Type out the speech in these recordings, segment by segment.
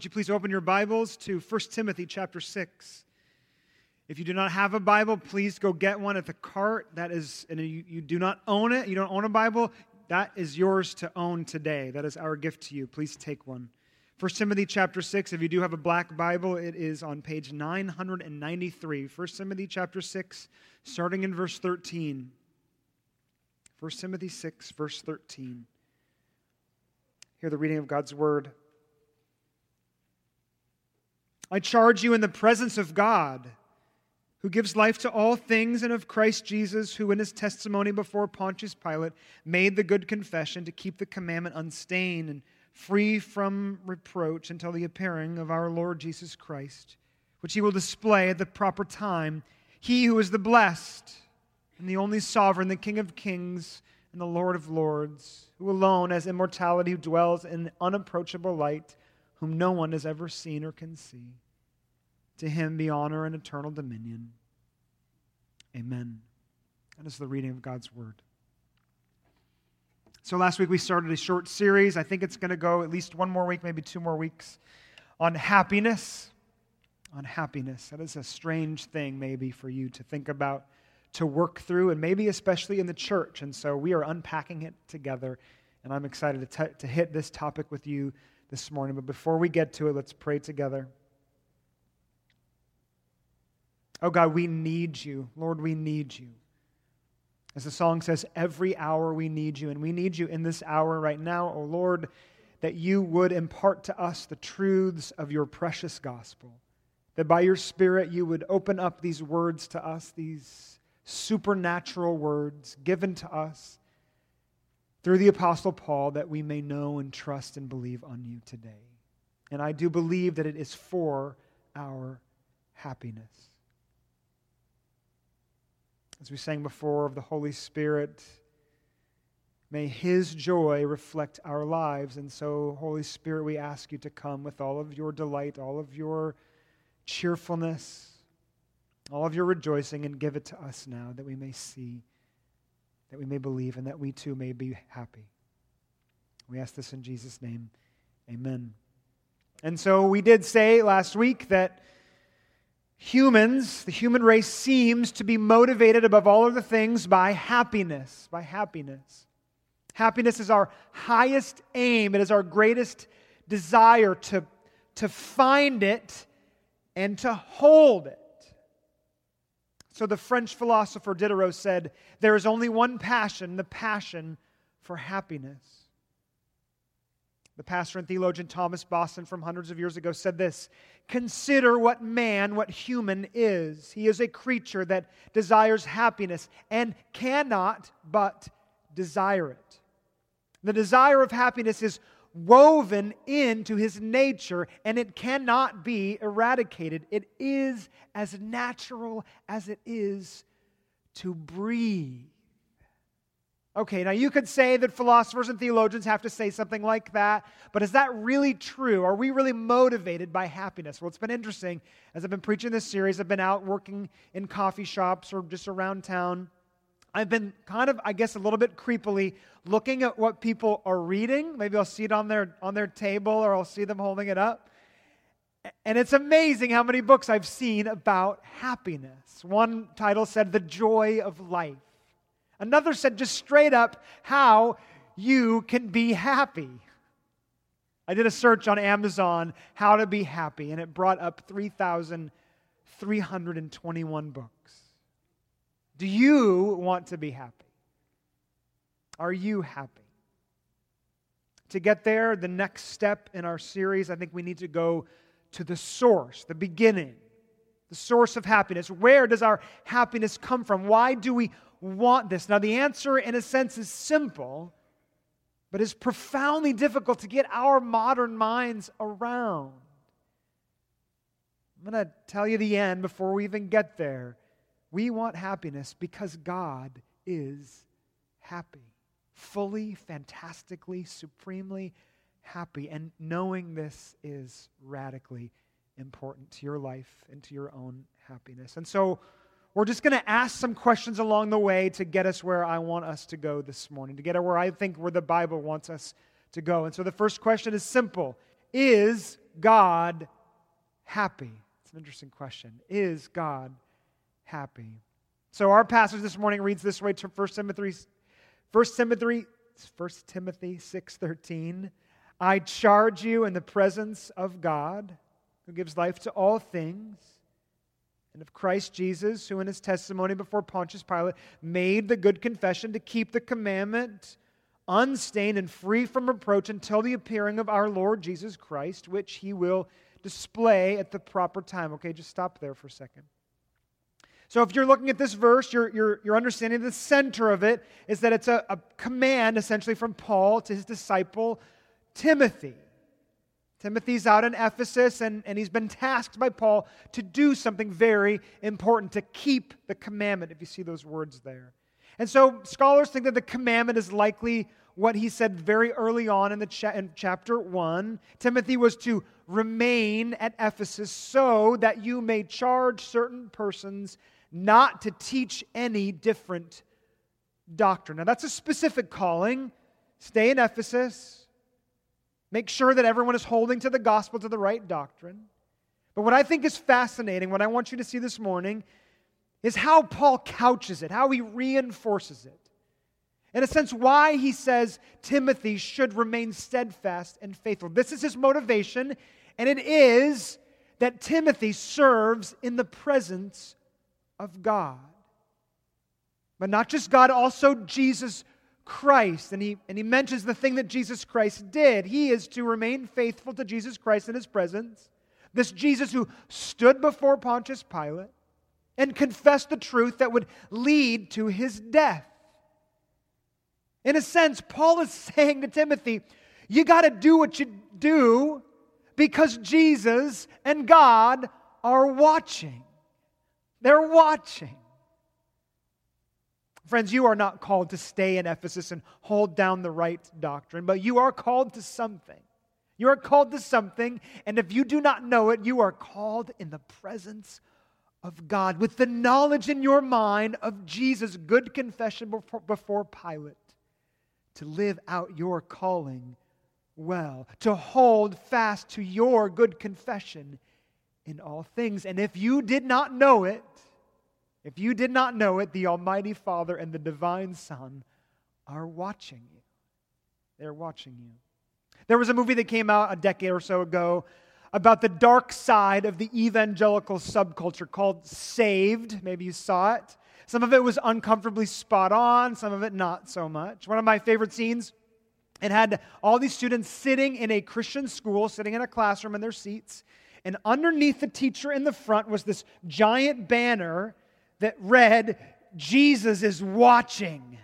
Would you please open your Bibles to 1 Timothy chapter 6? If you do not have a Bible, please go get one at the cart. That is, and you, you do not own it, you don't own a Bible, that is yours to own today. That is our gift to you. Please take one. 1 Timothy chapter 6, if you do have a black Bible, it is on page 993. 1 Timothy chapter 6, starting in verse 13. 1 Timothy 6, verse 13. Hear the reading of God's word. I charge you in the presence of God, who gives life to all things, and of Christ Jesus, who in his testimony before Pontius Pilate made the good confession to keep the commandment unstained and free from reproach until the appearing of our Lord Jesus Christ, which he will display at the proper time. He who is the blessed and the only sovereign, the King of kings and the Lord of lords, who alone has immortality, who dwells in unapproachable light whom no one has ever seen or can see. To him be honor and eternal dominion. Amen. That is the reading of God's word. So last week we started a short series. I think it's going to go at least one more week, maybe two more weeks, on happiness. On happiness. That is a strange thing, maybe, for you to think about, to work through, and maybe especially in the church. And so we are unpacking it together, and I'm excited to, t- to hit this topic with you this morning. But before we get to it, let's pray together. Oh God, we need you. Lord, we need you. As the song says, every hour we need you. And we need you in this hour right now, oh Lord, that you would impart to us the truths of your precious gospel. That by your Spirit you would open up these words to us, these supernatural words given to us through the Apostle Paul that we may know and trust and believe on you today. And I do believe that it is for our happiness. As we sang before of the Holy Spirit, may His joy reflect our lives. And so, Holy Spirit, we ask you to come with all of your delight, all of your cheerfulness, all of your rejoicing, and give it to us now that we may see that we may believe, and that we too may be happy. We ask this in Jesus' name. Amen. And so we did say last week that humans, the human race, seems to be motivated above all other things by happiness. By happiness. Happiness is our highest aim, it is our greatest desire to, to find it and to hold it. So the French philosopher Diderot said, There is only one passion, the passion for happiness. The pastor and theologian Thomas Boston from hundreds of years ago said this Consider what man, what human is. He is a creature that desires happiness and cannot but desire it. The desire of happiness is woven into his nature and it cannot be eradicated. It is as natural as it is to breathe. Okay, now you could say that philosophers and theologians have to say something like that, but is that really true? Are we really motivated by happiness? Well, it's been interesting. As I've been preaching this series, I've been out working in coffee shops or just around town I've been kind of, I guess, a little bit creepily looking at what people are reading. Maybe I'll see it on their, on their table or I'll see them holding it up. And it's amazing how many books I've seen about happiness. One title said, The Joy of Life. Another said, just straight up, how you can be happy. I did a search on Amazon, how to be happy, and it brought up 3,321 books. Do you want to be happy? Are you happy? To get there, the next step in our series, I think we need to go to the source, the beginning, the source of happiness. Where does our happiness come from? Why do we want this? Now, the answer, in a sense, is simple, but is profoundly difficult to get our modern minds around. I'm going to tell you the end before we even get there. We want happiness because God is happy. Fully, fantastically, supremely happy. And knowing this is radically important to your life and to your own happiness. And so we're just going to ask some questions along the way to get us where I want us to go this morning, to get us where I think where the Bible wants us to go. And so the first question is simple Is God happy? It's an interesting question. Is God happy? So our passage this morning reads this way to 1 Timothy 1 Timothy 1 Timothy 6:13 I charge you in the presence of God who gives life to all things and of Christ Jesus who in his testimony before Pontius Pilate made the good confession to keep the commandment unstained and free from reproach until the appearing of our Lord Jesus Christ which he will display at the proper time. Okay, just stop there for a second. So, if you're looking at this verse, you're, you're, you're understanding the center of it is that it's a, a command essentially from Paul to his disciple Timothy. Timothy's out in Ephesus, and, and he's been tasked by Paul to do something very important to keep the commandment, if you see those words there. And so, scholars think that the commandment is likely what he said very early on in, the cha- in chapter 1. Timothy was to remain at Ephesus so that you may charge certain persons not to teach any different doctrine. Now, that's a specific calling. Stay in Ephesus. Make sure that everyone is holding to the gospel, to the right doctrine. But what I think is fascinating, what I want you to see this morning, is how Paul couches it, how he reinforces it. In a sense, why he says Timothy should remain steadfast and faithful. This is his motivation, and it is that Timothy serves in the presence of God. But not just God, also Jesus Christ. And he, and he mentions the thing that Jesus Christ did. He is to remain faithful to Jesus Christ in his presence. This Jesus who stood before Pontius Pilate and confessed the truth that would lead to his death. In a sense, Paul is saying to Timothy, you got to do what you do because Jesus and God are watching. They're watching. Friends, you are not called to stay in Ephesus and hold down the right doctrine, but you are called to something. You are called to something, and if you do not know it, you are called in the presence of God with the knowledge in your mind of Jesus' good confession before, before Pilate to live out your calling well, to hold fast to your good confession in all things. And if you did not know it, if you did not know it, the Almighty Father and the Divine Son are watching you. They're watching you. There was a movie that came out a decade or so ago about the dark side of the evangelical subculture called Saved. Maybe you saw it. Some of it was uncomfortably spot on, some of it not so much. One of my favorite scenes it had all these students sitting in a Christian school, sitting in a classroom in their seats. And underneath the teacher in the front was this giant banner that read, Jesus is watching.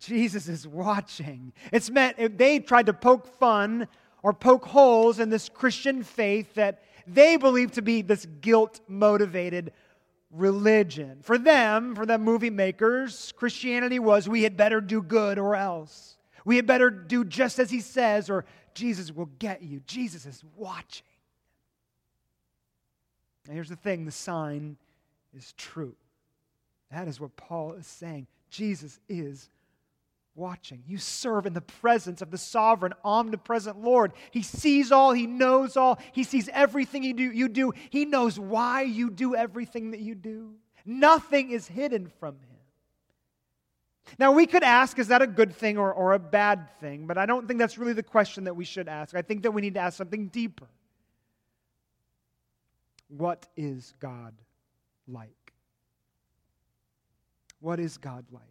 Jesus is watching. It's meant they tried to poke fun or poke holes in this Christian faith that they believed to be this guilt motivated religion. For them, for the movie makers, Christianity was we had better do good or else. We had better do just as he says, or Jesus will get you. Jesus is watching. And here's the thing the sign is true. That is what Paul is saying. Jesus is watching. You serve in the presence of the sovereign, omnipresent Lord. He sees all, He knows all, He sees everything you do. You do. He knows why you do everything that you do. Nothing is hidden from Him. Now, we could ask, is that a good thing or, or a bad thing? But I don't think that's really the question that we should ask. I think that we need to ask something deeper. What is God like? What is God like?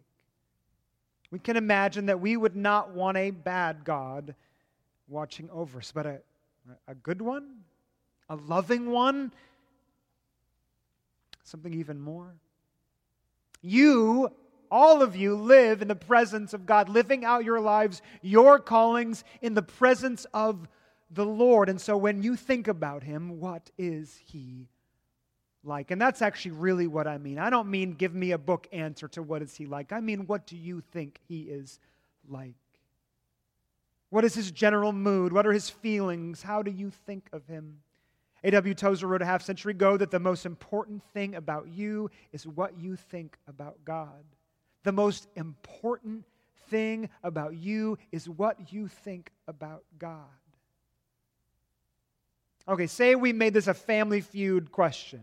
We can imagine that we would not want a bad God watching over us, but a, a good one, a loving one, something even more. You all of you live in the presence of God, living out your lives, your callings in the presence of the Lord. And so when you think about Him, what is He like? And that's actually really what I mean. I don't mean give me a book answer to what is He like. I mean, what do you think He is like? What is His general mood? What are His feelings? How do you think of Him? A.W. Tozer wrote a half century ago that the most important thing about you is what you think about God. The most important thing about you is what you think about God. Okay, say we made this a family feud question.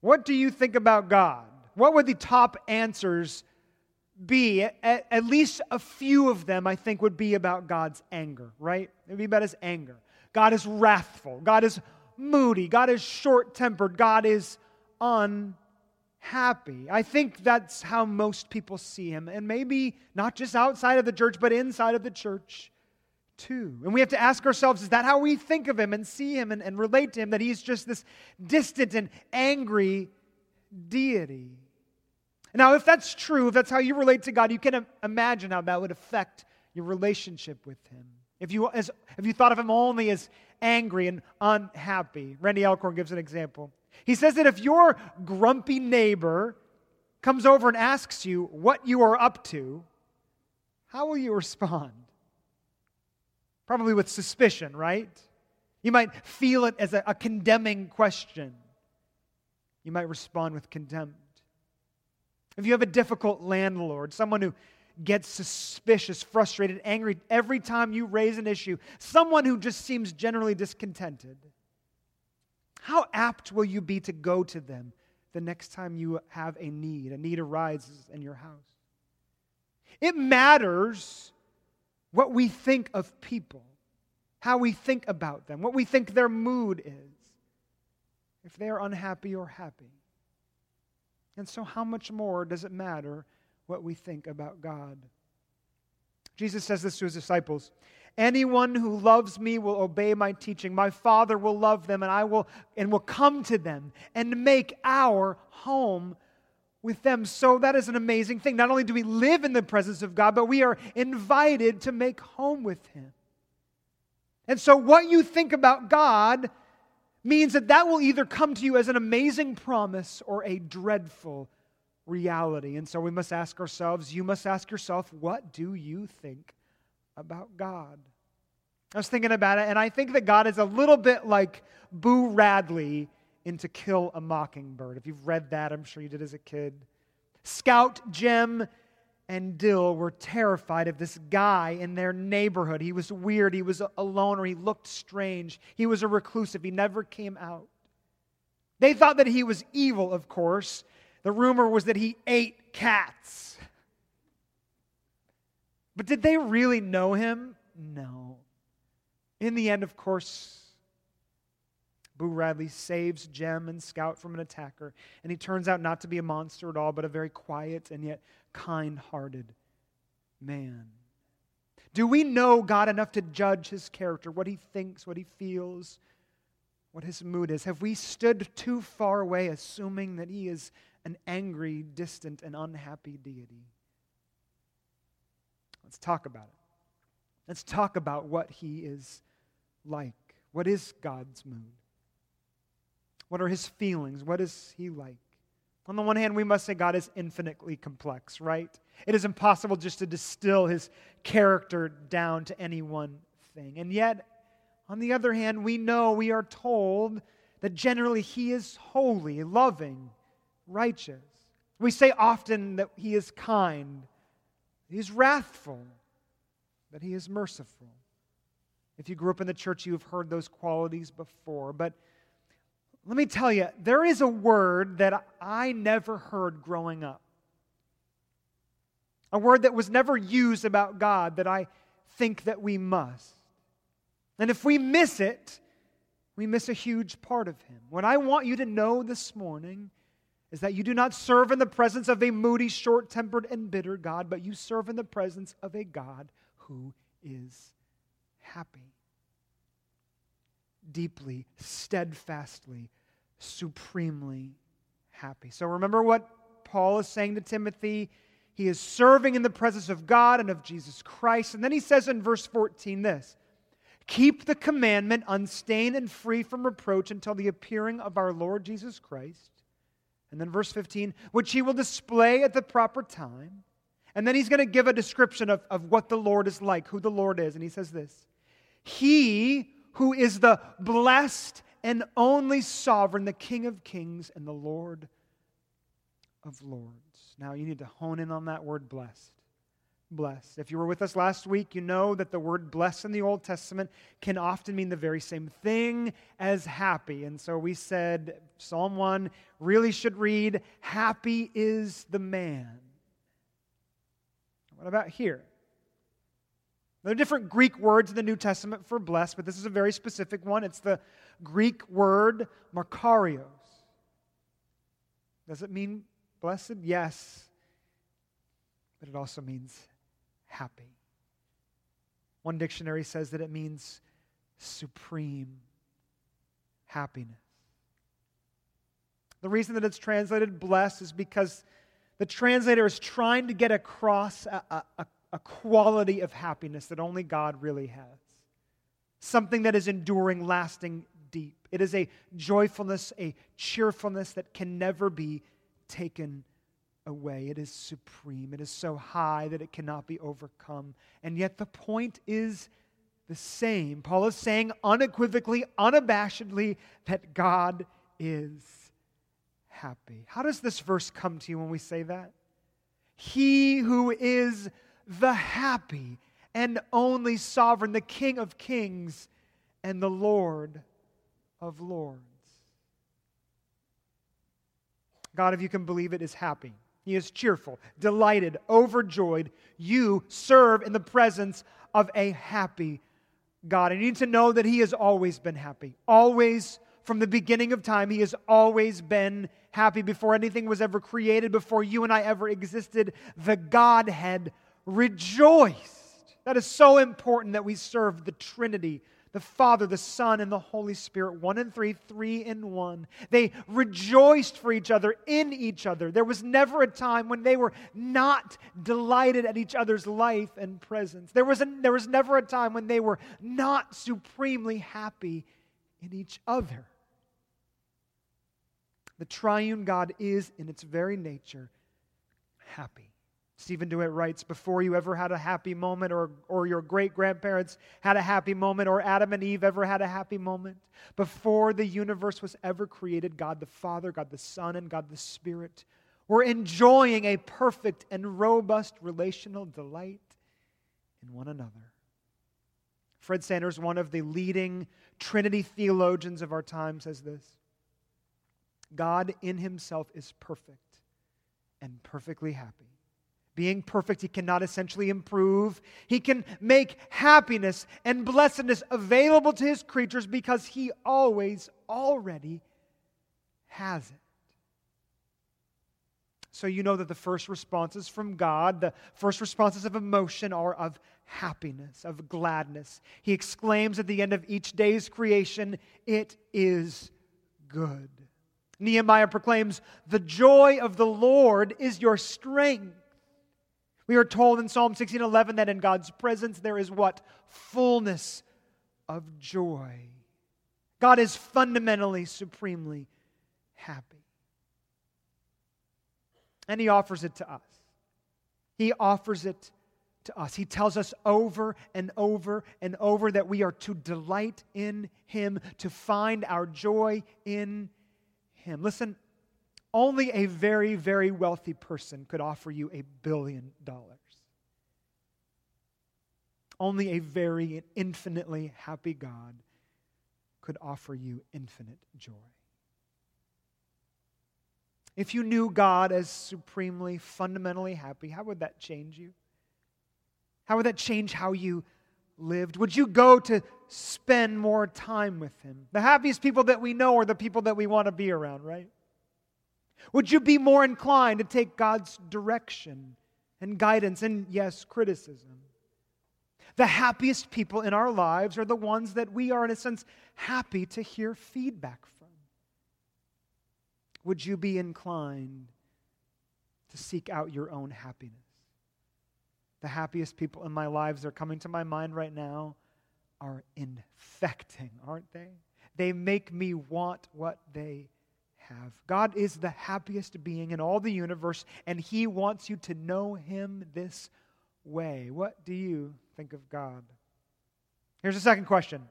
What do you think about God? What would the top answers be? At, at least a few of them, I think, would be about God's anger, right? It would be about his anger. God is wrathful. God is moody. God is short tempered. God is unhappy. I think that's how most people see him. And maybe not just outside of the church, but inside of the church too. And we have to ask ourselves is that how we think of him and see him and, and relate to him? That he's just this distant and angry deity. Now, if that's true, if that's how you relate to God, you can imagine how that would affect your relationship with him. If you, as, if you thought of him only as angry and unhappy, Randy Alcorn gives an example. He says that if your grumpy neighbor comes over and asks you what you are up to, how will you respond? Probably with suspicion, right? You might feel it as a, a condemning question. You might respond with contempt. If you have a difficult landlord, someone who gets suspicious, frustrated, angry every time you raise an issue, someone who just seems generally discontented, how apt will you be to go to them the next time you have a need, a need arises in your house? It matters what we think of people, how we think about them, what we think their mood is, if they are unhappy or happy. And so, how much more does it matter what we think about God? Jesus says this to his disciples Anyone who loves me will obey my teaching. My Father will love them, and I will and will come to them and make our home with them. So that is an amazing thing. Not only do we live in the presence of God, but we are invited to make home with Him. And so, what you think about God means that that will either come to you as an amazing promise or a dreadful reality. And so, we must ask ourselves, you must ask yourself, what do you think about God? I was thinking about it, and I think that God is a little bit like Boo Radley in To Kill a Mockingbird. If you've read that, I'm sure you did as a kid. Scout Jem and Dill were terrified of this guy in their neighborhood. He was weird, he was alone, or he looked strange. He was a reclusive, he never came out. They thought that he was evil, of course. The rumor was that he ate cats. But did they really know him? No. In the end, of course, Boo Radley saves Jem and Scout from an attacker, and he turns out not to be a monster at all, but a very quiet and yet kind hearted man. Do we know God enough to judge his character, what he thinks, what he feels, what his mood is? Have we stood too far away, assuming that he is an angry, distant, and unhappy deity? Let's talk about it. Let's talk about what he is like. What is God's mood? What are his feelings? What is he like? On the one hand, we must say God is infinitely complex, right? It is impossible just to distill his character down to any one thing. And yet, on the other hand, we know, we are told that generally he is holy, loving, righteous. We say often that he is kind, he is wrathful, but he is merciful. If you grew up in the church, you have heard those qualities before. But let me tell you, there is a word that I never heard growing up. A word that was never used about God that I think that we must. And if we miss it, we miss a huge part of Him. What I want you to know this morning is that you do not serve in the presence of a moody, short tempered, and bitter God, but you serve in the presence of a God who is happy deeply, steadfastly, supremely happy. So remember what Paul is saying to Timothy. He is serving in the presence of God and of Jesus Christ. And then he says in verse 14 this Keep the commandment unstained and free from reproach until the appearing of our Lord Jesus Christ. And then verse 15, which he will display at the proper time. And then he's going to give a description of, of what the Lord is like, who the Lord is. And he says this He who is the blessed and only sovereign, the King of kings and the Lord of lords. Now you need to hone in on that word blessed. Blessed. If you were with us last week, you know that the word blessed in the Old Testament can often mean the very same thing as happy. And so we said Psalm 1 really should read, Happy is the man. What about here? There are different Greek words in the New Testament for blessed, but this is a very specific one. It's the Greek word makarios. Does it mean blessed? Yes. But it also means happy. One dictionary says that it means supreme happiness. The reason that it's translated blessed is because the translator is trying to get across a, a, a quality of happiness that only God really has. Something that is enduring, lasting, deep. It is a joyfulness, a cheerfulness that can never be taken away. It is supreme. It is so high that it cannot be overcome. And yet the point is the same. Paul is saying unequivocally, unabashedly, that God is happy. How does this verse come to you when we say that? He who is the happy and only sovereign, the King of kings and the Lord of lords. God, if you can believe it, is happy. He is cheerful, delighted, overjoyed. You serve in the presence of a happy God. And you need to know that He has always been happy. Always, from the beginning of time, He has always been happy. Before anything was ever created, before you and I ever existed, the Godhead rejoiced. That is so important that we serve the Trinity the Father, the Son, and the Holy Spirit, one in three, three in one. They rejoiced for each other, in each other. There was never a time when they were not delighted at each other's life and presence. There was, a, there was never a time when they were not supremely happy in each other. The triune God is, in its very nature, happy. Stephen DeWitt writes Before you ever had a happy moment, or, or your great grandparents had a happy moment, or Adam and Eve ever had a happy moment, before the universe was ever created, God the Father, God the Son, and God the Spirit were enjoying a perfect and robust relational delight in one another. Fred Sanders, one of the leading Trinity theologians of our time, says this God in himself is perfect and perfectly happy. Being perfect, he cannot essentially improve. He can make happiness and blessedness available to his creatures because he always already has it. So you know that the first responses from God, the first responses of emotion are of happiness, of gladness. He exclaims at the end of each day's creation, It is good. Nehemiah proclaims, The joy of the Lord is your strength. We are told in Psalm 16:11 that in God's presence there is what? Fullness of joy. God is fundamentally, supremely happy. And He offers it to us. He offers it to us. He tells us over and over and over that we are to delight in Him, to find our joy in Him. Listen, only a very, very wealthy person could offer you a billion dollars. Only a very infinitely happy God could offer you infinite joy. If you knew God as supremely, fundamentally happy, how would that change you? How would that change how you lived? Would you go to spend more time with Him? The happiest people that we know are the people that we want to be around, right? Would you be more inclined to take God's direction and guidance and, yes, criticism? The happiest people in our lives are the ones that we are, in a sense, happy to hear feedback from. Would you be inclined to seek out your own happiness? The happiest people in my lives that are coming to my mind right now are infecting, aren't they? They make me want what they have. God is the happiest being in all the universe, and He wants you to know Him this way. What do you think of God? Here's a second question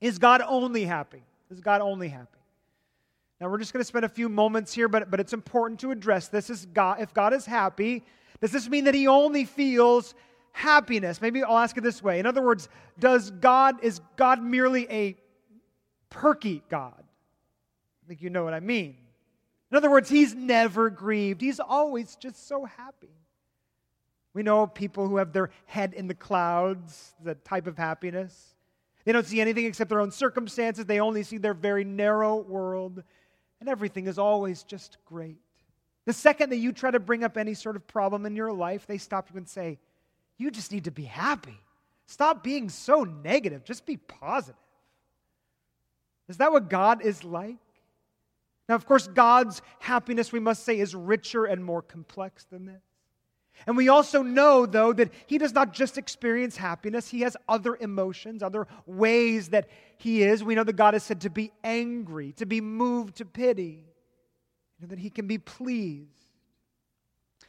Is God only happy? Is God only happy? Now, we're just going to spend a few moments here, but, but it's important to address this. Is God, if God is happy, Does this mean that he only feels happiness? Maybe I'll ask it this way. In other words, does God is God merely a perky God? I think you know what I mean. In other words, he's never grieved. He's always just so happy. We know people who have their head in the clouds, that type of happiness. They don't see anything except their own circumstances. They only see their very narrow world, and everything is always just great. The second that you try to bring up any sort of problem in your life, they stop you and say, You just need to be happy. Stop being so negative. Just be positive. Is that what God is like? Now, of course, God's happiness, we must say, is richer and more complex than this. And we also know, though, that he does not just experience happiness, he has other emotions, other ways that he is. We know that God is said to be angry, to be moved to pity and that he can be pleased.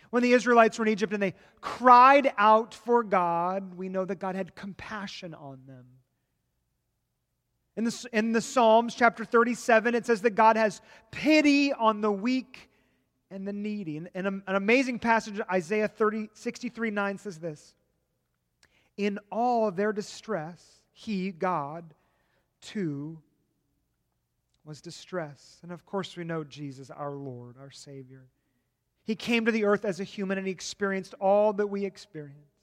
When the Israelites were in Egypt and they cried out for God, we know that God had compassion on them. In the, in the Psalms, chapter 37, it says that God has pity on the weak and the needy. And, and an amazing passage, Isaiah 30, 63 9 says this In all their distress, He, God, too was distress. And of course, we know Jesus, our Lord, our Savior. He came to the earth as a human and he experienced all that we experience.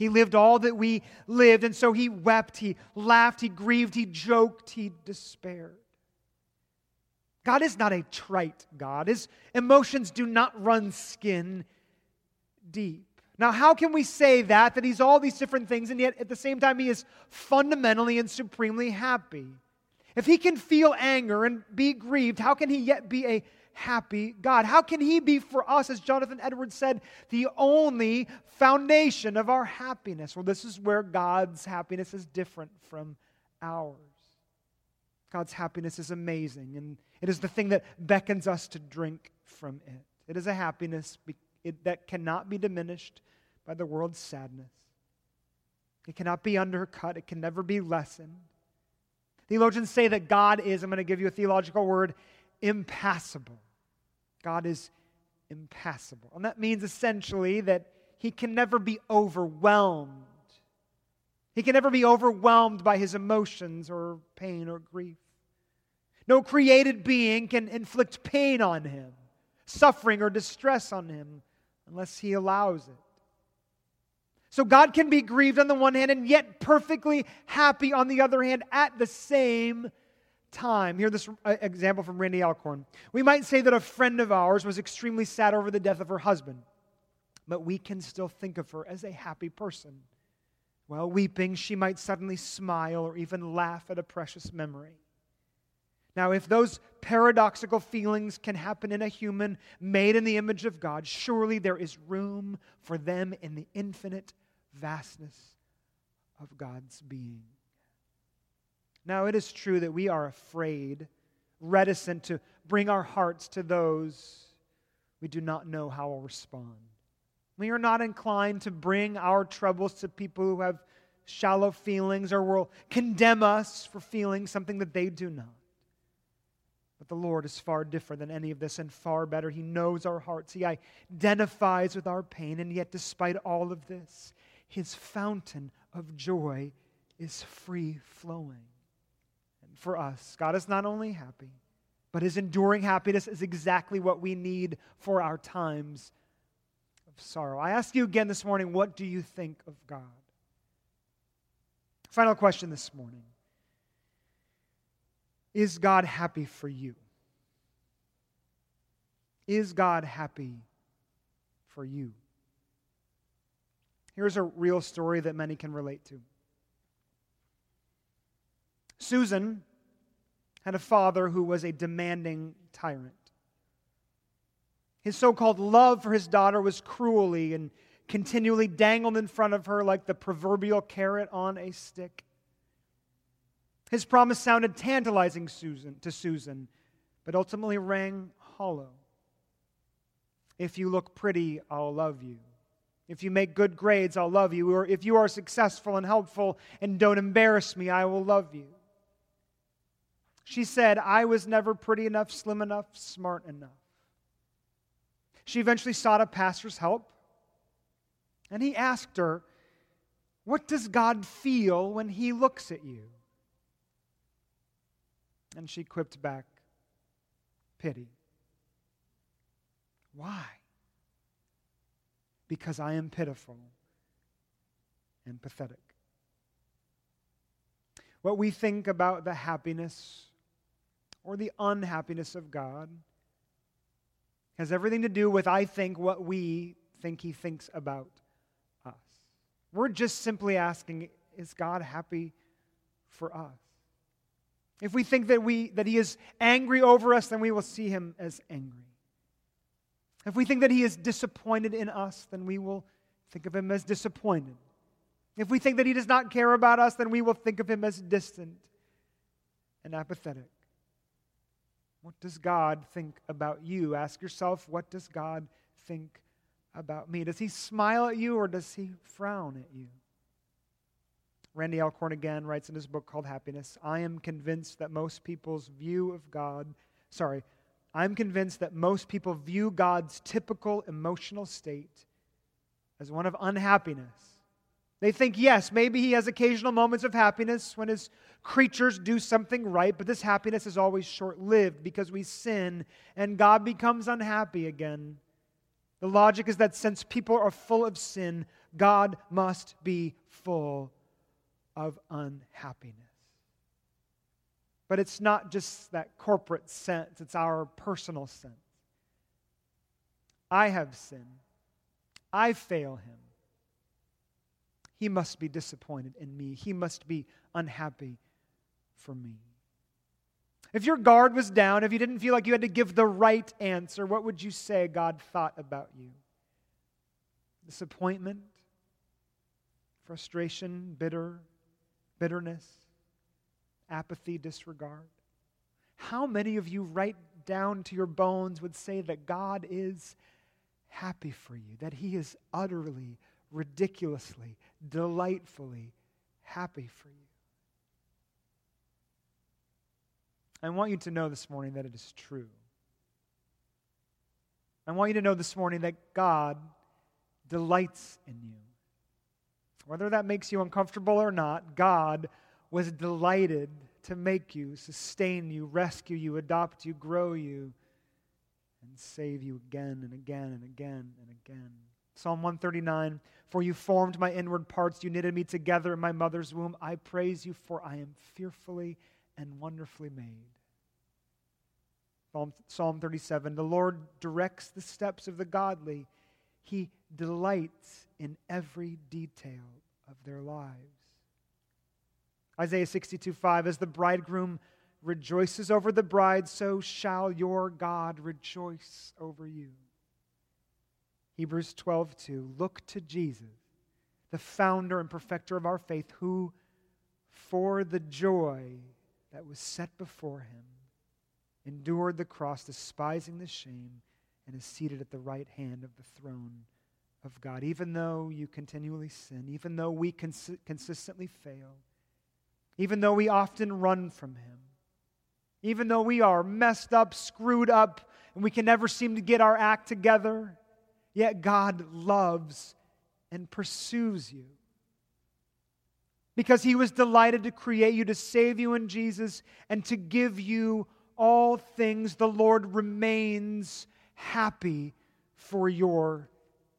He lived all that we lived, and so he wept, he laughed, he grieved, he joked, he despaired. God is not a trite God. His emotions do not run skin deep. Now, how can we say that, that he's all these different things, and yet at the same time he is fundamentally and supremely happy? If he can feel anger and be grieved, how can he yet be a happy God? How can he be for us, as Jonathan Edwards said, the only foundation of our happiness? Well, this is where God's happiness is different from ours. God's happiness is amazing, and it is the thing that beckons us to drink from it. It is a happiness that cannot be diminished by the world's sadness. It cannot be undercut, it can never be lessened. Theologians say that God is, I'm going to give you a theological word, impassible. God is impassible. And that means essentially that he can never be overwhelmed. He can never be overwhelmed by his emotions or pain or grief. No created being can inflict pain on him, suffering or distress on him, unless he allows it. So God can be grieved on the one hand and yet perfectly happy on the other hand at the same time. Hear this uh, example from Randy Alcorn. We might say that a friend of ours was extremely sad over the death of her husband, but we can still think of her as a happy person. While weeping, she might suddenly smile or even laugh at a precious memory. Now, if those paradoxical feelings can happen in a human made in the image of God, surely there is room for them in the infinite vastness of God's being. Now, it is true that we are afraid, reticent to bring our hearts to those we do not know how will respond. We are not inclined to bring our troubles to people who have shallow feelings or will condemn us for feeling something that they do not. But the Lord is far different than any of this and far better. He knows our hearts, He identifies with our pain, and yet, despite all of this, his fountain of joy is free flowing. For us, God is not only happy, but his enduring happiness is exactly what we need for our times of sorrow. I ask you again this morning, what do you think of God? Final question this morning Is God happy for you? Is God happy for you? Here's a real story that many can relate to. Susan had a father who was a demanding tyrant. His so called love for his daughter was cruelly and continually dangled in front of her like the proverbial carrot on a stick. His promise sounded tantalizing Susan, to Susan, but ultimately rang hollow. If you look pretty, I'll love you. If you make good grades, I'll love you. Or if you are successful and helpful and don't embarrass me, I will love you. She said, I was never pretty enough, slim enough, smart enough. She eventually sought a pastor's help. And he asked her, What does God feel when he looks at you? And she quipped back, Pity. Why? Because I am pitiful and pathetic. What we think about the happiness or the unhappiness of God has everything to do with, I think, what we think He thinks about us. We're just simply asking, is God happy for us? If we think that, we, that He is angry over us, then we will see Him as angry. If we think that He is disappointed in us, then we will think of Him as disappointed. If we think that He does not care about us, then we will think of Him as distant and apathetic. What does God think about you? Ask yourself, what does God think about me? Does He smile at you or does He frown at you? Randy Alcorn again writes in his book called Happiness I am convinced that most people's view of God, sorry, I'm convinced that most people view God's typical emotional state as one of unhappiness they think, yes, maybe he has occasional moments of happiness when his creatures do something right, but this happiness is always short lived because we sin and God becomes unhappy again. The logic is that since people are full of sin, God must be full of unhappiness. But it's not just that corporate sense, it's our personal sense. I have sinned. I fail him. He must be disappointed in me. He must be unhappy for me. If your guard was down, if you didn't feel like you had to give the right answer, what would you say God thought about you? Disappointment, frustration, bitter, bitterness, apathy, disregard. How many of you, right down to your bones, would say that God is happy for you, that He is utterly ridiculously, delightfully happy for you. I want you to know this morning that it is true. I want you to know this morning that God delights in you. Whether that makes you uncomfortable or not, God was delighted to make you, sustain you, rescue you, adopt you, grow you, and save you again and again and again and again. Psalm 139 For you formed my inward parts, you knitted me together in my mother's womb. I praise you, for I am fearfully and wonderfully made. Psalm 37 The Lord directs the steps of the godly, He delights in every detail of their lives. Isaiah 62 5 As the bridegroom rejoices over the bride, so shall your God rejoice over you. Hebrews 12, 2. Look to Jesus, the founder and perfecter of our faith, who, for the joy that was set before him, endured the cross, despising the shame, and is seated at the right hand of the throne of God. Even though you continually sin, even though we cons- consistently fail, even though we often run from Him, even though we are messed up, screwed up, and we can never seem to get our act together, Yet God loves and pursues you. Because he was delighted to create you, to save you in Jesus, and to give you all things, the Lord remains happy for your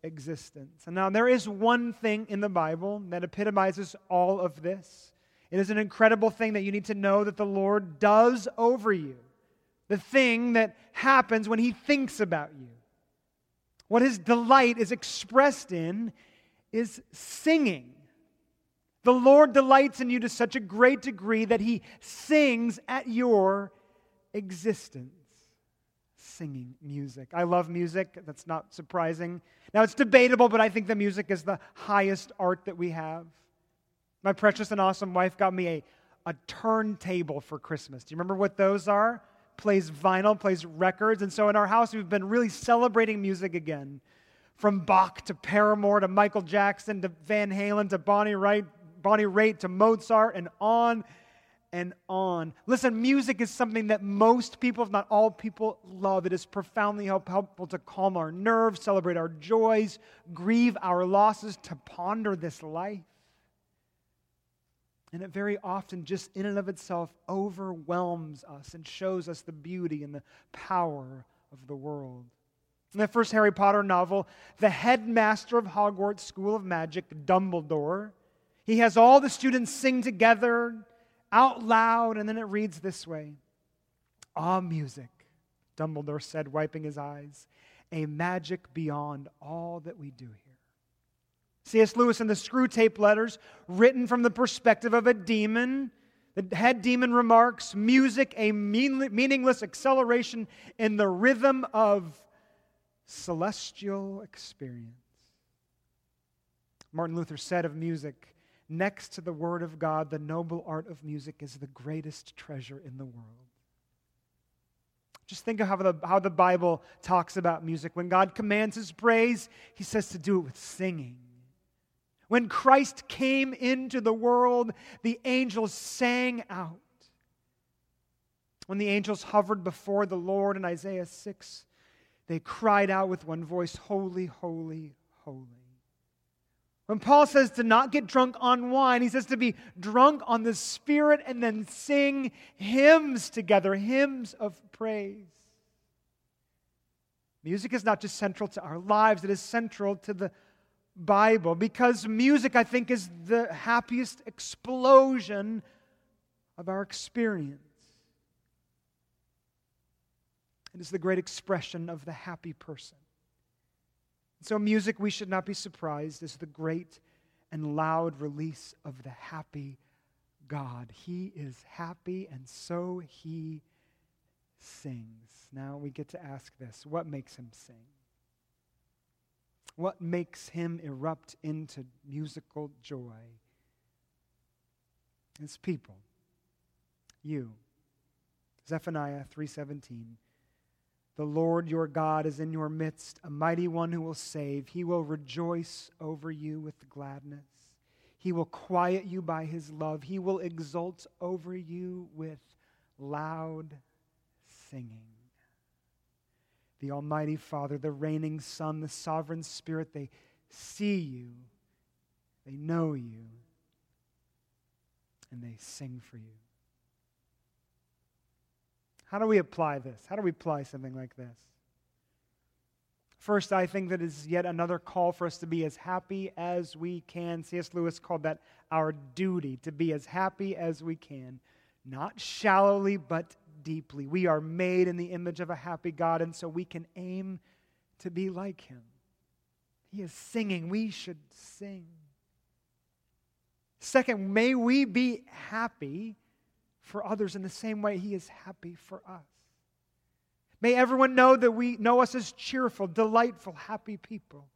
existence. And now there is one thing in the Bible that epitomizes all of this. It is an incredible thing that you need to know that the Lord does over you. The thing that happens when he thinks about you. What his delight is expressed in is singing. The Lord delights in you to such a great degree that he sings at your existence. Singing music. I love music. That's not surprising. Now, it's debatable, but I think the music is the highest art that we have. My precious and awesome wife got me a, a turntable for Christmas. Do you remember what those are? Plays vinyl, plays records. And so in our house, we've been really celebrating music again. From Bach to Paramore to Michael Jackson to Van Halen to Bonnie Wright, Bonnie Raitt to Mozart and on and on. Listen, music is something that most people, if not all people, love. It is profoundly help, helpful to calm our nerves, celebrate our joys, grieve our losses, to ponder this life. And it very often, just in and of itself, overwhelms us and shows us the beauty and the power of the world. In the first Harry Potter novel, the headmaster of Hogwarts School of Magic, Dumbledore, he has all the students sing together out loud, and then it reads this way Ah, music, Dumbledore said, wiping his eyes, a magic beyond all that we do here. C.S. Lewis in the Screwtape Letters, written from the perspective of a demon, the head demon remarks music, a meaningless acceleration in the rhythm of celestial experience. Martin Luther said of music, next to the Word of God, the noble art of music is the greatest treasure in the world. Just think of how the, how the Bible talks about music. When God commands His praise, He says to do it with singing. When Christ came into the world, the angels sang out. When the angels hovered before the Lord in Isaiah 6, they cried out with one voice, Holy, holy, holy. When Paul says to not get drunk on wine, he says to be drunk on the Spirit and then sing hymns together, hymns of praise. Music is not just central to our lives, it is central to the Bible because music, I think, is the happiest explosion of our experience. It is the great expression of the happy person. So, music, we should not be surprised, is the great and loud release of the happy God. He is happy, and so he sings. Now we get to ask this what makes him sing? What makes him erupt into musical joy? It's people. You. Zephaniah 3:17 The Lord your God is in your midst, a mighty one who will save. He will rejoice over you with gladness. He will quiet you by his love. He will exult over you with loud singing the Almighty Father, the reigning Son, the sovereign Spirit. They see you, they know you, and they sing for you. How do we apply this? How do we apply something like this? First, I think that is yet another call for us to be as happy as we can. C.S. Lewis called that our duty, to be as happy as we can, not shallowly, but deeply. We are made in the image of a happy God, and so we can aim to be like Him. He is singing. We should sing. Second, may we be happy for others in the same way He is happy for us. May everyone know that we know us as cheerful, delightful, happy people.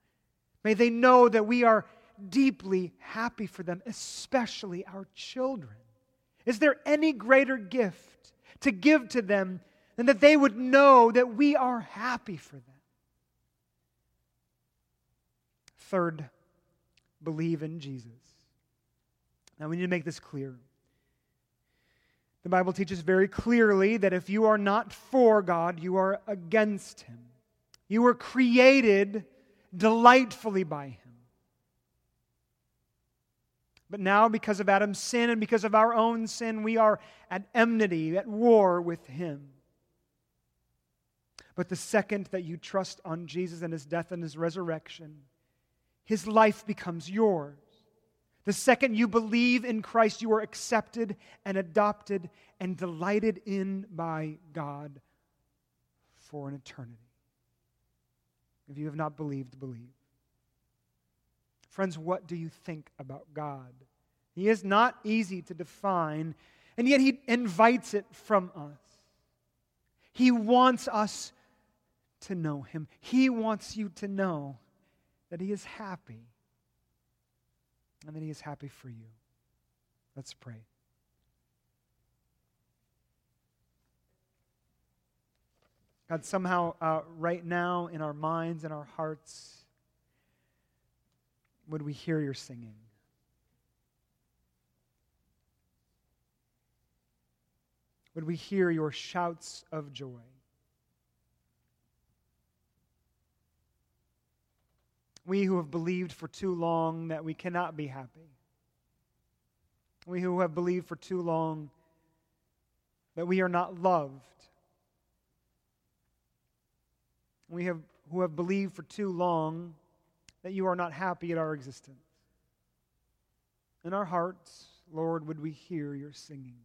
May they know that we are deeply happy for them, especially our children. Is there any greater gift to give to them, and that they would know that we are happy for them. Third, believe in Jesus. Now, we need to make this clear. The Bible teaches very clearly that if you are not for God, you are against Him. You were created delightfully by Him. But now, because of Adam's sin and because of our own sin, we are at enmity, at war with him. But the second that you trust on Jesus and his death and his resurrection, his life becomes yours. The second you believe in Christ, you are accepted and adopted and delighted in by God for an eternity. If you have not believed, believe. Friends, what do you think about God? He is not easy to define, and yet He invites it from us. He wants us to know Him. He wants you to know that He is happy and that He is happy for you. Let's pray. God, somehow, uh, right now in our minds and our hearts, would we hear your singing? would we hear your shouts of joy. We who have believed for too long that we cannot be happy. We who have believed for too long that we are not loved. We have, who have believed for too long that you are not happy at our existence. In our hearts, Lord, would we hear your singing?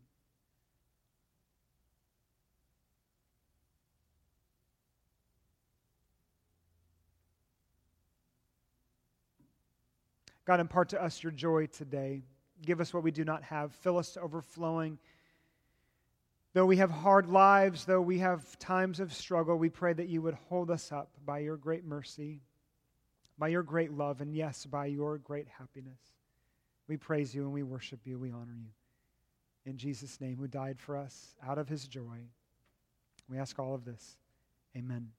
God, impart to us your joy today. Give us what we do not have. Fill us to overflowing. Though we have hard lives, though we have times of struggle, we pray that you would hold us up by your great mercy, by your great love, and yes, by your great happiness. We praise you and we worship you. We honor you. In Jesus' name, who died for us out of his joy, we ask all of this. Amen.